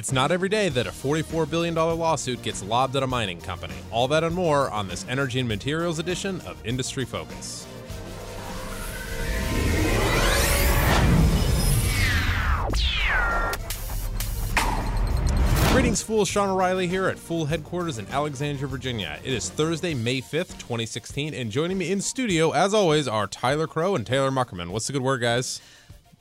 It's not every day that a $44 billion lawsuit gets lobbed at a mining company. All that and more on this Energy and Materials edition of Industry Focus. Greetings, fools. Sean O'Reilly here at Fool Headquarters in Alexandria, Virginia. It is Thursday, May 5th, 2016, and joining me in studio, as always, are Tyler Crow and Taylor Muckerman. What's the good word, guys?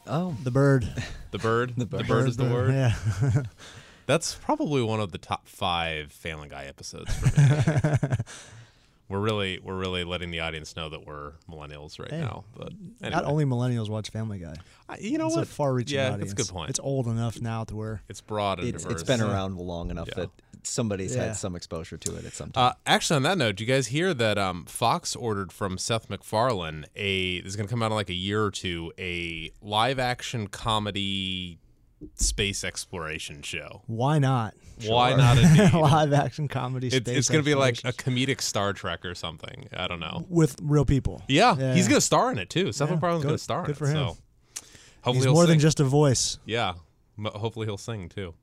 Oh, The bird. The bird? the bird, is the word? Yeah. That's probably one of the top five Family Guy episodes for me. we're really we're really letting the audience know that we're millennials right Hey, now. But Not only millennials watch Family Guy. I- you know it's what? a far-reaching yeah, audience. that's a good point. It's old enough now to where It's broad and it's, diverse. it's been around long enough Yeah. that somebody's Yeah. had some exposure to it at some time. Uh, actually, on that note, do you guys hear that um, Fox ordered from Seth MacFarlane a? This is going to come out in like a year or two. A live action comedy space exploration show. why not? Why not? Indeed? Live action comedy. It's, space it's going to be like a comedic Star Trek or something. I don't know. with real people. Yeah, Yeah. he's going to star in it too. Seth Yeah, MacFarlane's going to star in good it. for him. So hopefully He's he'll more sing. than just a voice. Yeah. M- Hopefully he'll sing too.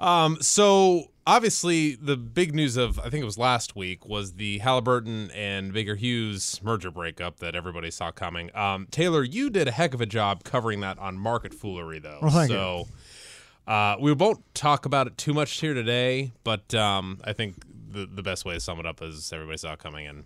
Um, so obviously the big news of I think it was last week was the Halliburton and Baker Hughes merger breakup that everybody saw coming. Um, Taylor, you did a heck of a job covering that on Market Foolery though. Well, thank you. so uh, we won't talk about it too much here today, but um, I think the the best way to sum it up is everybody saw it coming and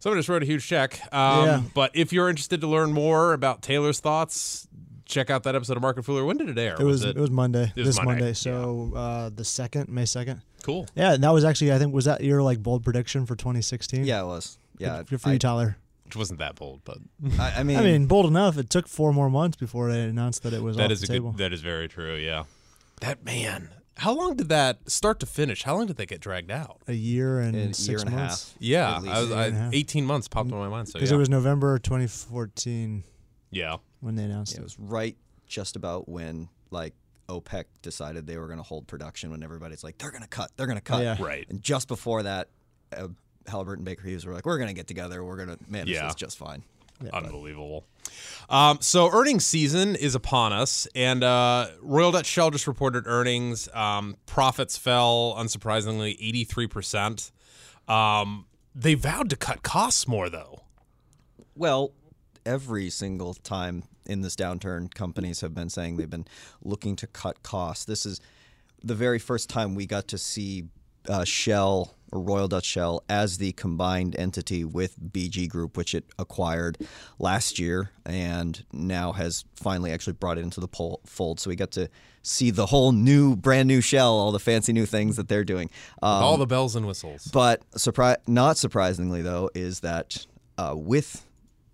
Someone just wrote a huge check. Um, Yeah. But if you're interested to learn more about Taylor's thoughts, check out that episode of Market Foolery. When did it air? It was it, was Monday. it was this Monday, Monday. So uh, the second, May second. cool. Yeah, and that was actually I think was that your like bold prediction for 2016. yeah, it was. Yeah, Good, good for I, you, Tyler. Which wasn't that bold, but I, I mean, I mean, bold enough. It took four more months before they announced that it was that off is the a table. good. That is very true. Yeah. That man. How long did that start to finish? How long did they get dragged out? a year and a year six and a months. half. Yeah, I was, Year I, and a half. 18 months popped into my mind. So Because yeah. it was November 2014 yeah. When they announced It it. was right just about when like OPEC decided they were going to hold production when everybody's like, they're going to cut, they're going to cut. Yeah. Right. And just before that, uh, Halliburton Baker Hughes were like, we're going to get together. We're going to manage Yeah. this just fine. Unbelievable. Um, so earnings season is upon us, and uh, Royal Dutch Shell just reported earnings. Um, profits fell, unsurprisingly, eighty three percent. Um, they vowed to cut costs more, though. Well, every single time in this downturn, companies have been saying they've been looking to cut costs. This is the very first time we got to see uh, Shell or Royal Dutch Shell as the combined entity with BG Group, which it acquired last year and now has finally actually brought it into the fold. So we got to see the whole new, brand new Shell, all the fancy new things that they're doing. Um, All the bells and whistles. but surpri- not surprisingly, though, is that uh, with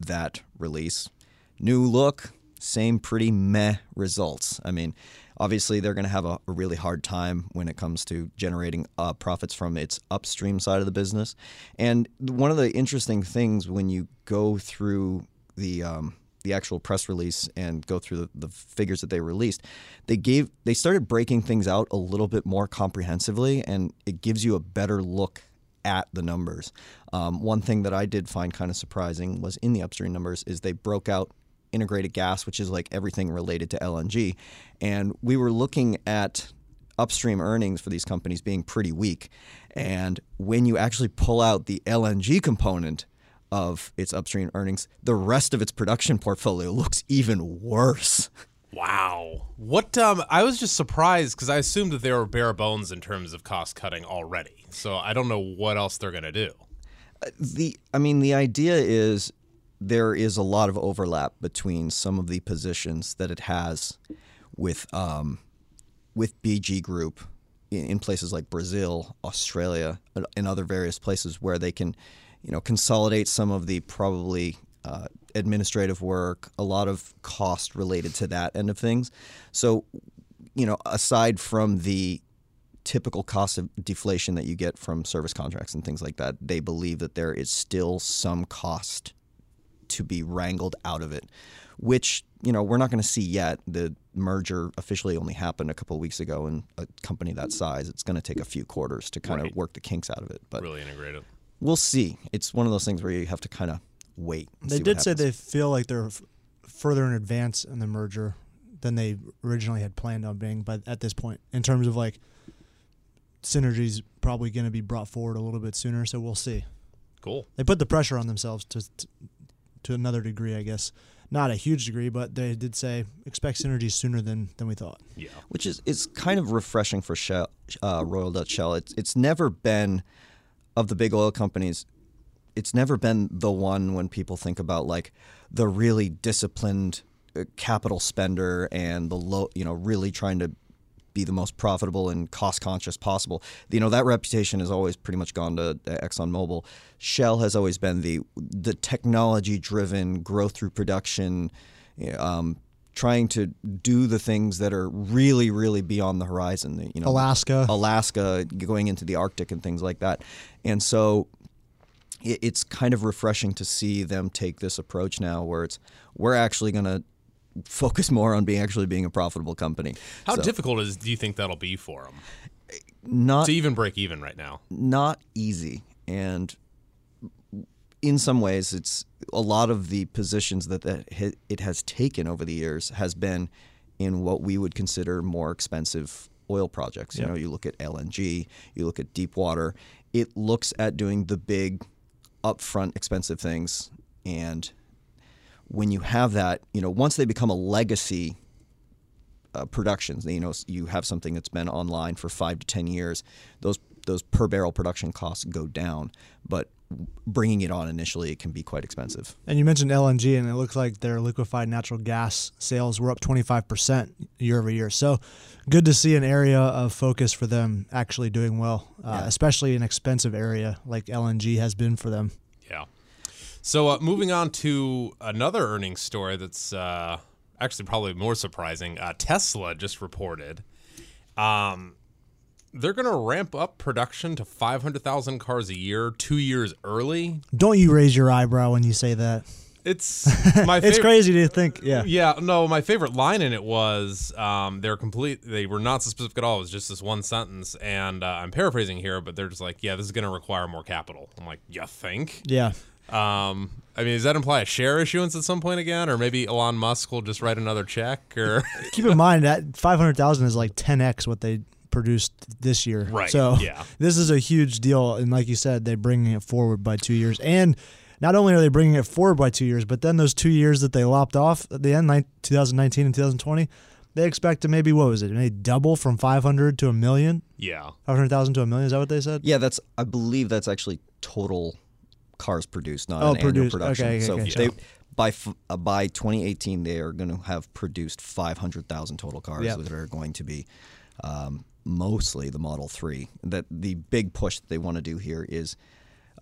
that release, new look, same pretty meh results. I mean, obviously, they're going to have a, a really hard time when it comes to generating uh, profits from its upstream side of the business. And one of the interesting things when you go through the um, the actual press release and go through the, the figures that they released, they gave they started breaking things out a little bit more comprehensively, and it gives you a better look at the numbers. Um, one thing that I did find kind of surprising was in the upstream numbers is they broke out integrated gas, which is like everything related to LNG, and we were looking at upstream earnings for these companies being pretty weak. And when you actually pull out the LNG component of its upstream earnings, the rest of its production portfolio looks even worse. Wow. What? Um, I was just surprised because I assumed that they were bare bones in terms of cost cutting already. So I don't know what else they're gonna do. the I mean the idea is there is a lot of overlap between some of the positions that it has with um, with BG Group in, places like Brazil, Australia, and- and other various places where they can, you know, consolidate some of the probably uh, administrative work, a lot of cost related to that end of things. So, you know, aside from the typical cost of deflation that you get from service contracts and things like that, they believe that there is still some cost to be wrangled out of it, which you know we're not going to see yet. The merger officially only happened a couple of weeks ago, and a company that size, it's going to take a few quarters to kind Right. of work the kinks out of it. But Really integrated. we'll see. It's one of those things where you have to kind of wait. and They see what did say they feel like they're f- further in advance in the merger than they originally had planned on being. But at this point, in terms of like synergies, probably going to be brought forward a little bit sooner. So we'll see. Cool. They put the pressure on themselves to to, to another degree, I guess. Not a huge degree, but they did say expect synergies sooner than than we thought. Yeah. which is is kind of refreshing for Shell, uh, Royal Dutch Shell. It's it's never been of the big oil companies. It's never been the one when people think about like the really disciplined uh, capital spender and the low, you know, really trying to be the most profitable and cost conscious possible. You know that reputation has always pretty much gone to ExxonMobil. Shell has always been the the technology driven growth through production, um, trying to do the things that are really really beyond the horizon. You know, Alaska. Alaska, going into the Arctic and things like that. And so it, it's kind of refreshing to see them take this approach now, where it's we're actually going to focus more on being actually being a profitable company. How So, difficult is do you think that'll be for them not to even break even right now? not easy and in some ways it's a lot of the positions that, that it has taken over the years has been in what we would consider more expensive oil projects you Yep. know you look at LNG you look at deep water it looks at doing the big upfront expensive things and when you have that you know once they become a legacy uh, productions. You know, you have something that's been online for five to ten years. Those those per barrel production costs go down, but bringing it on initially it can be quite expensive. And you mentioned LNG, and it looks like their liquefied natural gas sales were up 25% year over year. So good to see an area of focus for them actually doing well, uh, Yeah. especially an expensive area like LNG has been for them. So uh, moving on to another earnings story that's uh, actually probably more surprising. Uh, Tesla just reported um, they're going to ramp up production to 500,000 cars a year two years early. Don't you raise your eyebrow when you say that. It's my It's crazy to think, yeah. Yeah, no, my favorite line in it was um, they're complete. They were not so specific at all. It was just this one sentence, and uh, I'm paraphrasing here, but they're just like, "Yeah, this is going to require more capital." I'm like, "You think?" Yeah. Um, I mean, does that imply a share issuance at some point again, or maybe Elon Musk will just write another check? Or Keep in mind that 500,000 is like 10x what they produced this year. Right, So yeah. this is a huge deal. And like you said, they're bringing it forward by two years. And not only are they bringing it forward by two years, but then those two years that they lopped off at the end, 2019 and 2020, they expect to maybe, what was it, maybe double from 500 to a million? yeah, 500,000 to a million? Is that what they said? Yeah, that's I believe that's actually total cars produced, not Oh, an annual production. Okay, okay, so okay, they by f- uh, by 2018 they are going to have produced 500,000 total cars Yep. that are going to be um, mostly the Model 3. That the big push that they want to do here is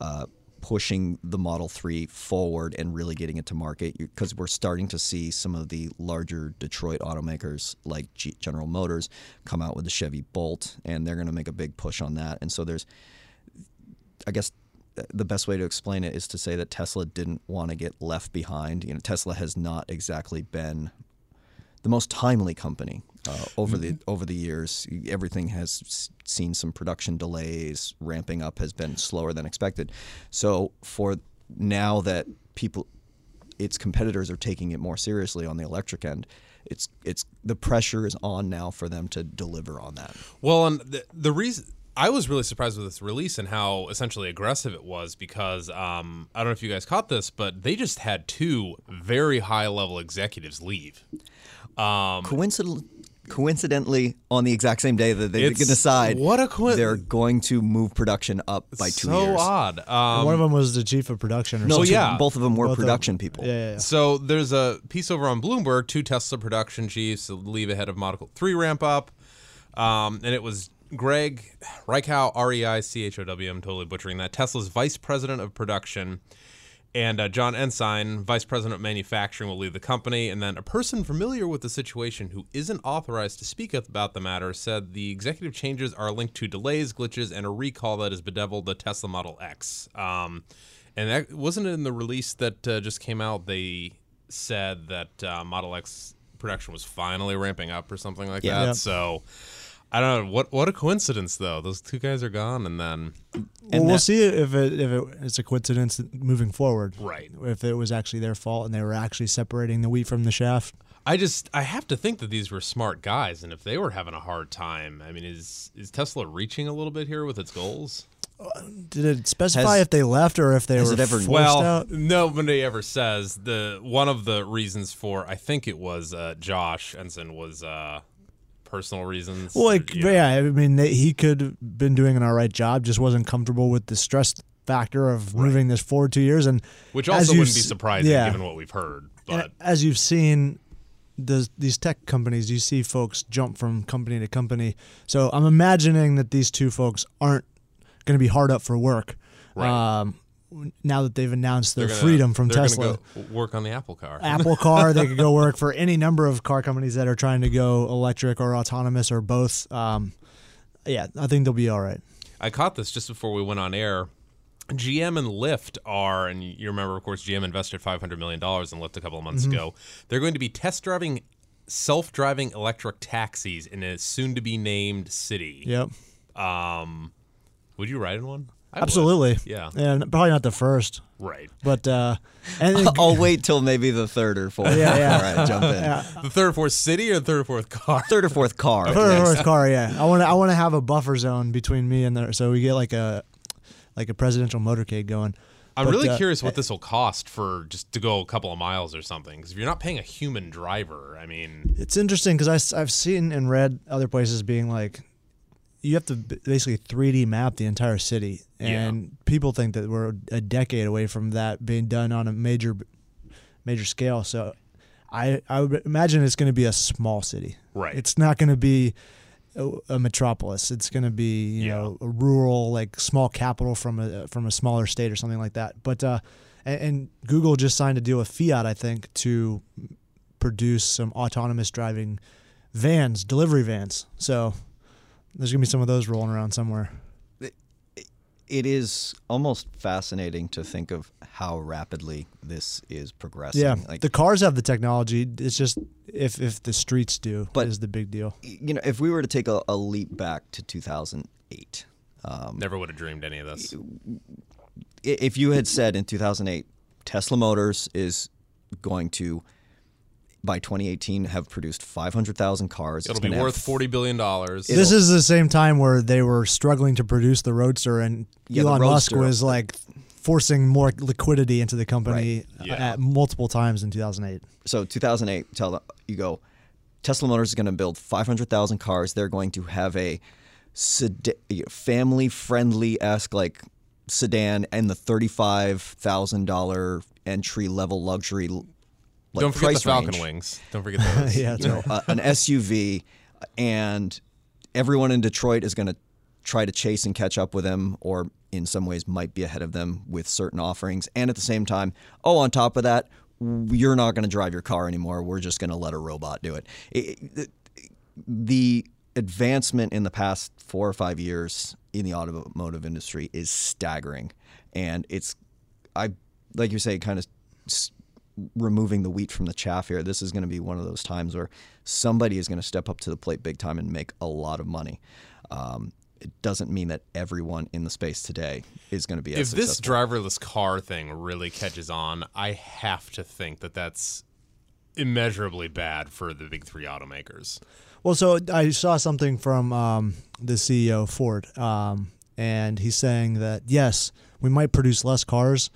uh, pushing the Model 3 forward and really getting it to market because we're starting to see some of the larger Detroit automakers like G- General Motors come out with the Chevy Bolt and they're going to make a big push on that. And so there's I guess the best way to explain it is to say that Tesla didn't want to get left behind. You know, Tesla has not exactly been the most timely company uh, over the over the years. Everything has seen some production delays. Ramping up has been slower than expected. So for now that people, its competitors are taking it more seriously on the electric end. It's it's the pressure is on now for them to deliver on that. Well, and the, the reason I was really surprised with this release and how essentially aggressive it was because um, I don't know if you guys caught this, but they just had two very high level executives leave. Um, Coincidentally, coincidentally, on the exact same day that they It's- can decide what a coin- they're going to move production up by two so years. odd. Um, One of them was the chief of production or No, something. two- yeah. both of them were Both of- production people. Yeah, yeah, yeah. So there's a piece over on Bloomberg, two Tesla production chiefs leave ahead of Model 3 ramp up. Um, and it was Greg Reichow, R E I C H O W, I'm totally butchering that, Tesla's vice president of production. And uh, Josh Ensign, vice president of manufacturing, will leave the company. And then a person familiar with the situation who isn't authorized to speak about the matter said the executive changes are linked to delays, glitches, and a recall that has bedeviled the Tesla Model X. Um, and that wasn't it in the release that uh, just came out. They said that uh, Model X production was finally ramping up or something like Yeah. that. Yeah. So I don't know what what a coincidence though. Those two guys are gone, and then Well, And we'll that- see if it if it, it's a coincidence moving forward. Right. If it was actually their fault and they were actually separating the wheat from the shaft. I just I have to think that these were smart guys, and if they were having a hard time, I mean, is is Tesla reaching a little bit here with its goals? Did it specify Has- if they left or if they were it ever- forced well, out? nobody ever says the one of the reasons for I think it was uh, Josh Ensign was uh, personal reasons. Well, like, know. yeah, I mean, they, he could have been doing an all right job, just wasn't comfortable with the stress factor of moving this forward two years. And which also wouldn't be surprising yeah. given what we've heard. And But as you've seen, the, these tech companies, you see folks jump from company to company. So I'm imagining that these two folks aren't going to be hard up for work. Right. Um, now that they've announced their gonna- freedom from they're Tesla. go work on the Apple car. Apple Car. They could go work for any number of car companies that are trying to go electric or autonomous or both. Um, yeah, I think they'll be all right. I caught this just before we went on air. GM and Lyft are, and you remember, of course, GM invested $500 million in Lyft a couple of months Mm-hmm. ago. They're going to be test driving self driving electric taxis in a soon to be named city. Yep, Um, would you ride in one? I would. absolutely. Yeah. and probably not the first, Right. but uh, and then- I'll wait till maybe the third or fourth Yeah, yeah. before I jump in. yeah, The third or fourth city or third or fourth car? Third or fourth car. third or fourth car. Yeah, I want to. I want to have a buffer zone between me and there, so we get like a like a presidential motorcade going. I'm But, really uh, curious what this will cost for just to go a couple of miles or something. Because if you're not paying a human driver, I mean, It's interesting because I've seen and read other places being like, you have to basically 3D map the entire city, Yeah. and people think that we're a decade away from that being done on a major, major scale. So, I I would imagine it's going to be a small city. Right. It's not going to be a, a metropolis. It's going to be you Yeah. know a rural like small capital from a from a smaller state or something like that. But uh, and, and Google just signed a deal with Fiat, I think, to produce some autonomous driving vans, delivery vans. So there's gonna be some of those rolling around somewhere. It is almost fascinating to think of how rapidly this is progressing. Yeah, Like, the cars have the technology. It's just if if the streets do But- is the big deal. you know, if we were to take a, a leap back to 2008, um, never would have dreamed any of this. if you had said in 2008 Tesla Motors is going to by 2018 have produced 500,000 cars, It'll it's be worth forty billion dollars. This is the same time where they were struggling to produce the Roadster, and Yeah, the Elon Musk was like forcing more liquidity into the company Right. Yeah. at multiple times in 2008. so 2008 tell them you go tesla motors is going to build 500000 cars they're going to have a sed- family friendly esque like sedan and the $35000 entry level luxury like, Don't forget price the Falcon range. wings. Don't forget those. yeah, you know, uh, an SUV, and everyone in Detroit is going to try to chase and catch up with them, or in some ways might be ahead of them with certain offerings. And at the same time, oh, on top of that, you're not going to drive your car anymore. We're just going to let a robot do it. It- it- The advancement in the past four or five years in the automotive industry is staggering, and it's I like you say, kind of s- removing the wheat from the chaff here. This is going to be one of those times where somebody is going to step up to the plate big time and make a lot of money. Um, it doesn't mean that everyone in the space today is going to be as if this driverless car thing really catches on, I have to think that that's immeasurably bad for the big three automakers. Well, so I saw something from um, the CEO of Ford, um, and he's saying that yes, we might produce less cars,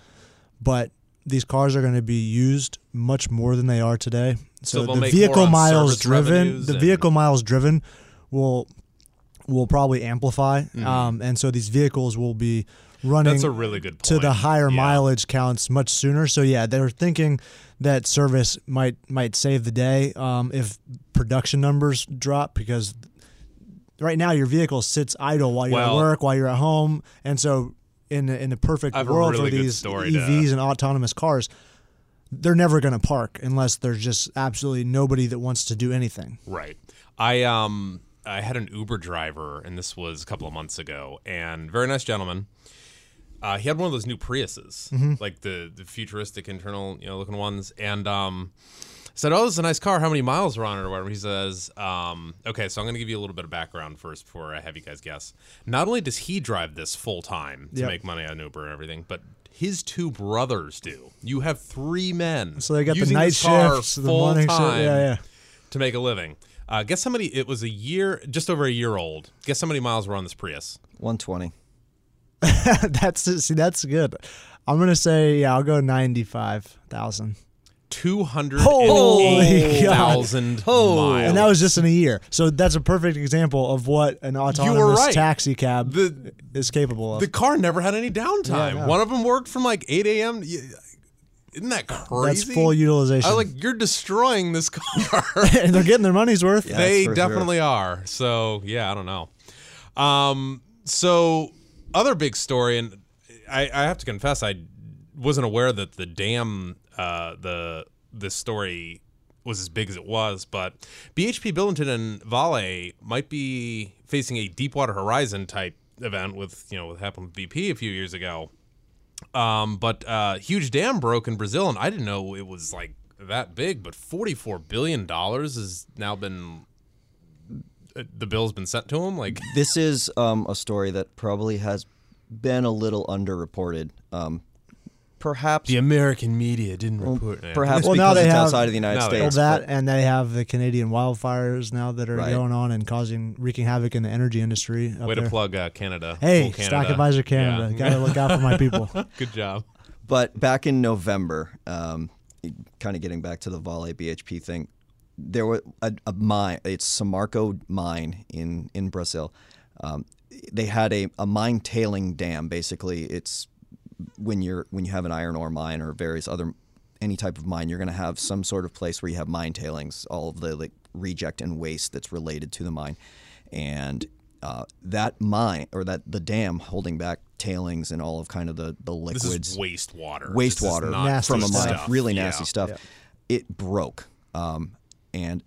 but these cars are going to be used much more than they are today. So So, the vehicle miles driven, the vehicle miles driven, will will probably amplify, Mm-hmm. um, and so these vehicles will be running That's a really good point. to the higher Yeah. mileage counts much sooner. So yeah, they're thinking that service might might save the day um, if production numbers drop because right now your vehicle sits idle while you're Well- at work, while you're at home, and so in the, in the perfect world really for these story to- EVs and autonomous cars. They're never going to park unless there's just absolutely nobody that wants to do anything. Right. I um I had an Uber driver, and this was a couple of months ago, and very nice gentleman. Uh, he had one of those new Priuses, Mm-hmm. like the the futuristic internal, you know, looking ones, and um, said, "Oh, this is a nice car. How many miles are on it, or whatever?" He says, um, "Okay, so I'm going to give you a little bit of background first before I have you guys guess. Not only does he drive this full time to Yep. make money on Uber and everything, but His two brothers do. You have three men. So they got the using night this car shifts, the full morning shift. time Yeah, yeah. to make a living. Uh, guess how many? It was a year, just over a year old. Guess how many miles were on this Prius? 120. that's see, that's good. I'm gonna say yeah. I'll go ninety-five thousand, Two hundred Holy God. thousand Oh. miles. and that was just in a year. So that's a perfect example of what an autonomous right. taxi cab The- is capable of. the car never had any downtime. Yeah. One of them worked from like eight a.m. Isn't that crazy? that's full utilization. I like you're destroying this car. and they're getting their money's worth. Yeah. they for sure. definitely are. So yeah, I don't know. Um, so other big story, and I, I have to confess, I wasn't aware that the dam, uh, the this story was as big as it was. But BHP Billiton and Vale might be facing a Deepwater Horizon type event with you know what happened with BP a few years ago. Um, but uh, huge dam broke in Brazil, and I didn't know it was like that big. But forty-four billion dollars has now been uh, the bill's been sent to him. Like, This is um, a story that probably has been a little underreported. Um, perhaps the American media didn't report. Yeah. perhaps Well, because now they it's have- outside of the United now they Well, States. that but- and they have the Canadian wildfires now that are Right. going on and causing wreaking havoc in the energy industry. Up Way there. to plug uh, Canada. Hey, Fool Stock Advisor Canada, Yeah. got to look out for my people. Good job. But back in November, um, kind of getting back to the Vale BHP thing, there was a, a mine. It's Samarco mine in in Brazil. Um, they had a, a mine tailing dam. Basically, it's when you're when you have an iron ore mine or various other any type of mine, you're going to have some sort of place where you have mine tailings, all of the like reject and waste that's related to the mine, and uh, that mine or that the dam holding back tailings and all of kind of the the This liquids is wastewater. This is wastewater not Nasty from a mine, stuff. really Yeah. nasty stuff. It broke, um, and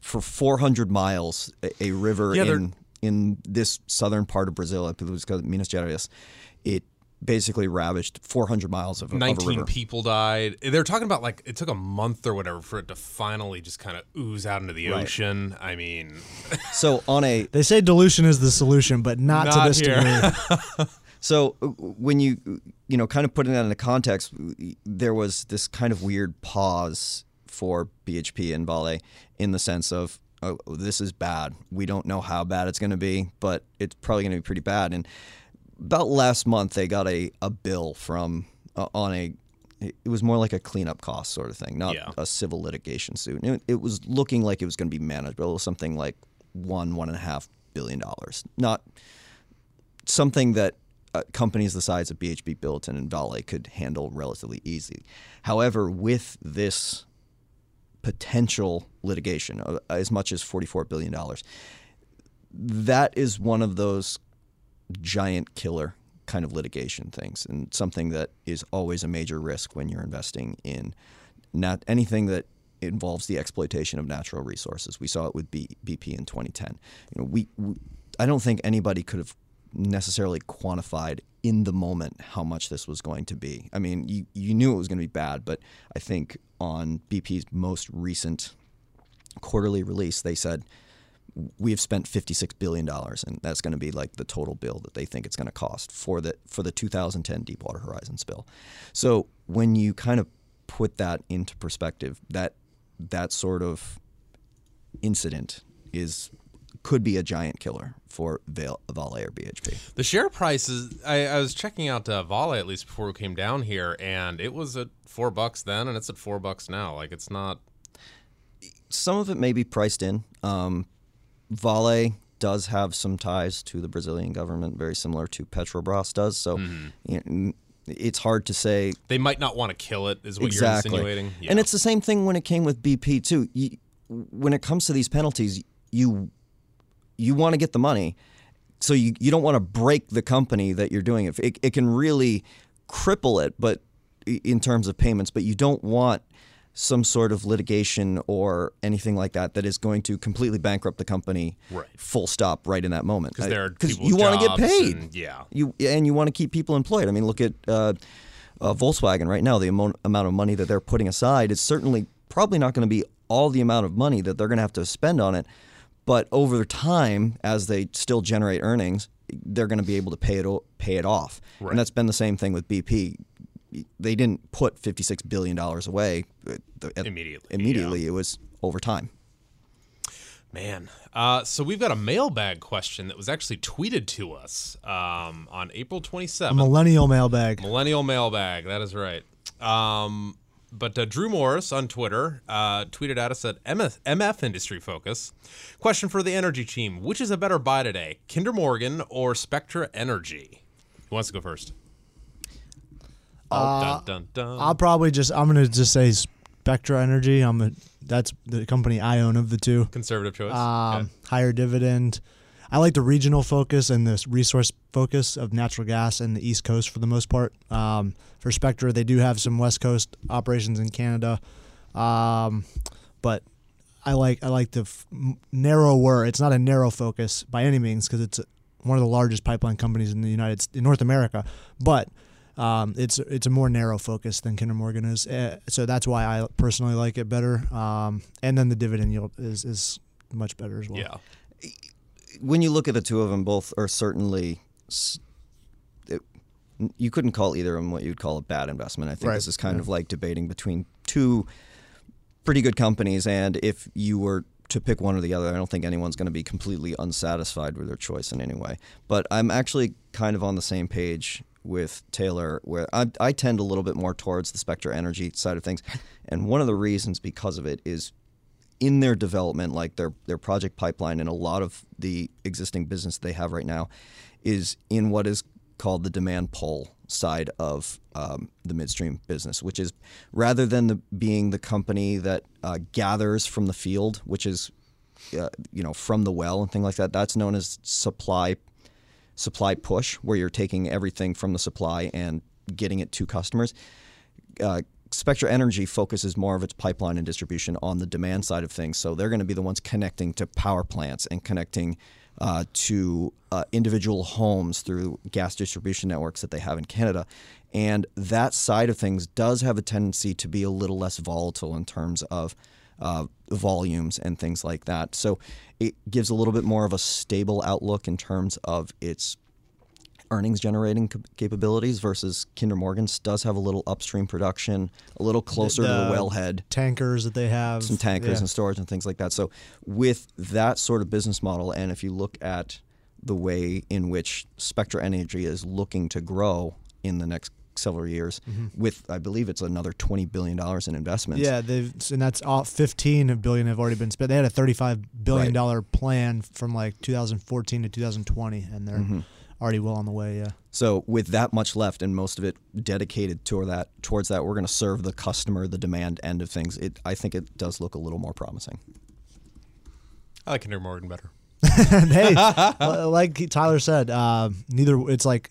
for 400 miles, a, a river Yeah, in in this southern part of Brazil, I believe it was called Minas Gerais, it basically ravaged 400 miles of, a- of a 19 river. people died. They're talking about like it took a month or whatever for it to finally just kind of ooze out into the Right. ocean. I mean, So on a They say dilution is the solution, but not, to this here. degree. So uh, when you you know kind of putting that into context, there was this kind of weird pause for BHP and Vale in the sense of oh, this is bad. We don't know how bad it's going to be, but it's probably going to be pretty bad. And about last month, they got a, a bill from uh, on a it was more like a cleanup cost sort of thing, not Yeah. a civil litigation suit. It, it was looking like it was going to be manageable. It was something like one one and a half billion dollars, not something that uh, companies the size of BHP Billiton and Vale could handle relatively easy. However, with this potential litigation, uh, as much as $44 billion, that is one of those giant killer kind of litigation things and something that is always a major risk when you're investing in not anything that involves the exploitation of natural resources. We saw it with B, BP in 2010. You know, we, we I don't think anybody could have necessarily quantified in the moment how much this was going to be. I mean, you, you knew it was going to be bad, but I think on BP's most recent quarterly release, they said we have spent $56 billion and that's going to be like the total bill that they think it's going to cost for the for the 2010 deepwater horizon spill so when you kind of put that into perspective that that sort of incident is could be a giant killer for Vale, Vale or BHP. the share prices. I, I was checking out uh, Vale at least before we came down here, and it was at four bucks then, and it's at four bucks now. Like it's not. Some of it may be priced in. Um, Vale does have some ties to the Brazilian government, very similar to Petrobras does. So mm-hmm. you know, it's hard to say They might not want to kill it, is what exactly. you're insinuating. Yeah. And it's the same thing when it came with BP too. You, when it comes to these penalties, you you want to get the money, so you, you don't want to break the company that you're doing it. It, it can really cripple it, but in terms of payments, but you don't want some sort of litigation or anything like that that is going to completely bankrupt the company. Right. Full stop. Right in that moment. because there are people you want to get paid. and- yeah. You and you want to keep people employed. I mean, look at uh, uh, Volkswagen right now. The amo- amount of money that they're putting aside is certainly probably not going to be all the amount of money that they're going to have to spend on it. But over time, as they still generate earnings, they're going to be able to pay it pay it off. Right. And that's been the same thing with BP. They didn't put 56 billion dollars away uh, the- at- Immediately, Immediately, it was over time. Man, uh, so we've got a mailbag question that was actually tweeted to us um, on April A 27th. millennial mailbag. Millennial mailbag. That is right. Um, but uh, Drew Morris on Twitter uh, tweeted at us at MF, MF Industry Focus. Question for the energy team: Which is a better buy today, Kinder Morgan or Spectra Energy? Who wants to go first? Dun, dun, dun. I'll probably just I'm gonna just say Spectra Energy. I'm a that's the company I own of the two. Conservative choice. Um, higher dividend. I like the regional focus and the resource focus of natural gas in the East Coast for the most part. Um, for Spectra, they do have some West Coast operations in Canada, um, but I like I like the f- narrower. It's not a narrow focus by any means because it's one of the largest pipeline companies in the United in North America, but um, it's it's a more narrow focus than Kinder Morgan is. Uh, so that's why I personally like it better. Um, and then the dividend yield is is much better as well. yeah. when you look at the two of them, both are certainly. It, you couldn't call either of them what you'd call a bad investment. I think Right, this is kind of like debating between two pretty good companies, and if you were to pick one or the other, I don't think anyone's going to be completely unsatisfied with their choice in any way. But I'm actually kind of on the same page with Taylor, where I, I tend a little bit more towards the Spectra Energy side of things, and one of the reasons because of it is in their development, like their their project pipeline and a lot of the existing business they have right now, is in what is called the demand pull side of um, the midstream business, which is rather than the, being the company that uh, gathers from the field, which is uh, you know from the well and things like that. That's known as supply supply push, where you're taking everything from the supply and getting it to customers uh, Spectra Energy focuses more of its pipeline and distribution on the demand side of things. So they're going to be the ones connecting to power plants and connecting uh, to uh, individual homes through gas distribution networks that they have in Canada. And that side of things does have a tendency to be a little less volatile in terms of uh, volumes and things like that. So it gives a little bit more of a stable outlook in terms of its earnings generating capabilities versus Kinder Morgan's does have a little upstream production, a little closer to the the- wellhead, Tankers that they have, some tankers yeah. and storage and things like that. So with that sort of business model, and if you look at the way in which Spectra Energy is looking to grow in the next several years, with I believe it's another twenty billion dollars in investments. Yeah, they've and that's all 15 billion have already been spent. They had a 35 billion Right. dollar plan from like 2014 to 2020, and they're Mm-hmm. already well on the way. Yeah. So with that much left and most of it dedicated toward that, towards that, we're going to serve the customer, the demand end of things. It, I think it does look a little more promising. I like Kinder Morgan better. Hey, like Tyler said, uh, neither it's like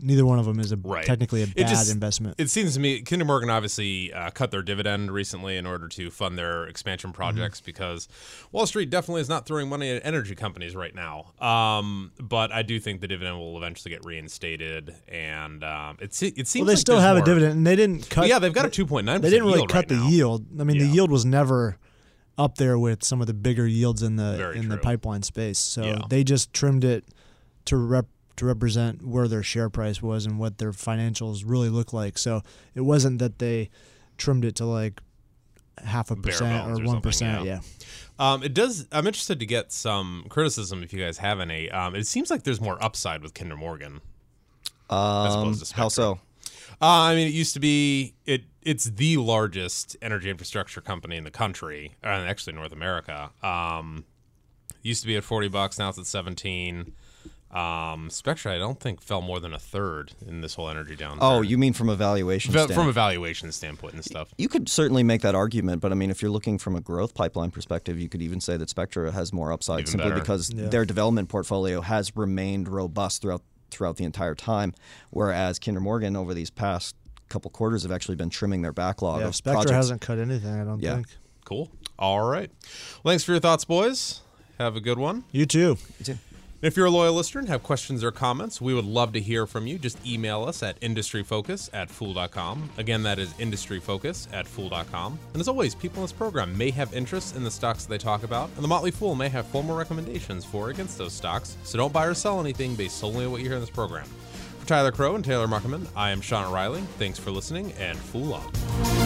neither one of them is a Right. technically a It bad just- investment. It seems to me Kinder Morgan obviously uh, cut their dividend recently in order to fund their expansion projects Mm-hmm. because Wall Street definitely is not throwing money at energy companies right now. Um, but I do think the dividend will eventually get reinstated, and um, it, se- it seems well, they like still have more- a dividend, and they didn't cut. Yeah, they've got a two point nine. They didn't really cut right the now. yield. I mean, Yeah. the yield was never up there with some of the bigger yields in the Very in the pipeline space. So Yeah. they just trimmed it to rep to represent where their share price was and what their financials really look like. So it wasn't that they trimmed it to like half a percent or or one yeah. Yeah. Um, it does. I'm interested to get some criticism if you guys have any. Um, it seems like there's more upside with Kinder Morgan. Um, opposed to how so? Uh, I mean, it used to be it. It's the largest energy infrastructure company in the country, and actually North America. Um, used to be at forty bucks. Now it's at seventeen. Um, Spectra, I don't think fell more than a third in this whole energy down. Oh, you mean from evaluation? valuation from evaluation standpoint and stuff. You could certainly make that argument, but I mean, if you're looking from a growth pipeline perspective, you could even say that Spectra has more upside Even simply better. because Yeah. their development portfolio has remained robust throughout throughout the entire time, whereas Kinder Morgan over these past couple quarters have actually been trimming their backlog Yeah, of Spectra projects. hasn't cut anything. I don't Yeah. think. Cool. All right. Well, thanks for your thoughts, boys. Have a good one. You too. You too. If you're a loyal listener and have questions or comments, we would love to hear from you. Just email us at industryfocus at fool.com. Again, that is industryfocus at fool.com. And as always, people in this program may have interests in the stocks that they talk about, and the Motley Fool may have formal recommendations for or against those stocks, so don't buy or sell anything based solely on what you hear in this program. For Tyler Crow and Taylor Muckerman, I am Sean O'Reilly. Thanks for listening, and Fool on.